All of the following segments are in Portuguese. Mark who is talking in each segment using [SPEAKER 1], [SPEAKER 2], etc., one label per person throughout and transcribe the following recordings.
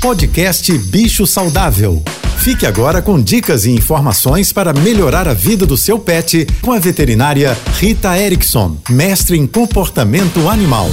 [SPEAKER 1] Podcast Bicho Saudável. Fique agora com dicas e informações para melhorar a vida do seu pet com a veterinária Rita Erickson, mestre em comportamento animal.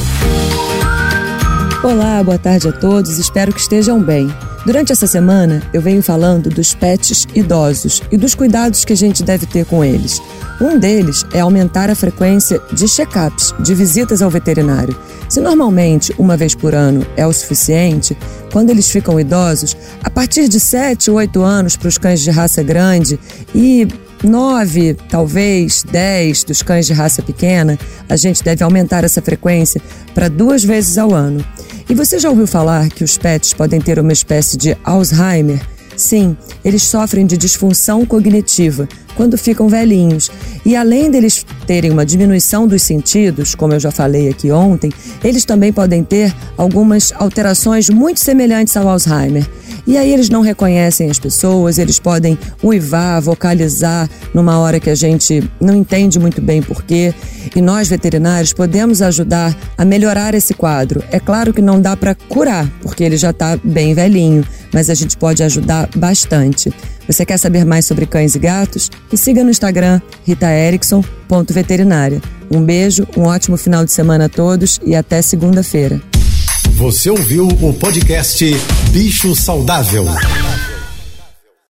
[SPEAKER 2] Olá, boa tarde a todos, espero que estejam bem. Durante essa semana, eu venho falando dos pets idosos e dos cuidados que a gente deve ter com eles. Um deles é aumentar a frequência de check-ups, de visitas ao veterinário. Se normalmente uma vez por ano é o suficiente, quando eles ficam idosos, a partir de 7 ou 8 anos para os cães de raça grande e 9, talvez 10 dos cães de raça pequena, a gente deve aumentar essa frequência para duas vezes ao ano. E você já ouviu falar que os pets podem ter uma espécie de Alzheimer? Sim, eles sofrem de disfunção cognitiva quando ficam velhinhos. E além deles terem uma diminuição dos sentidos, como eu já falei aqui ontem, eles também podem ter algumas alterações muito semelhantes ao Alzheimer. E aí eles não reconhecem as pessoas, eles podem uivar, vocalizar numa hora que a gente não entende muito bem porquê. E nós, veterinários, podemos ajudar a melhorar esse quadro. É claro que não dá para curar, porque ele já está bem velhinho, mas a gente pode ajudar bastante. Você quer saber mais sobre cães e gatos? Me siga no Instagram ritaerickson.veterinária. Um beijo, um ótimo final de semana a todos e até segunda-feira.
[SPEAKER 1] Você ouviu o podcast Bicho Saudável.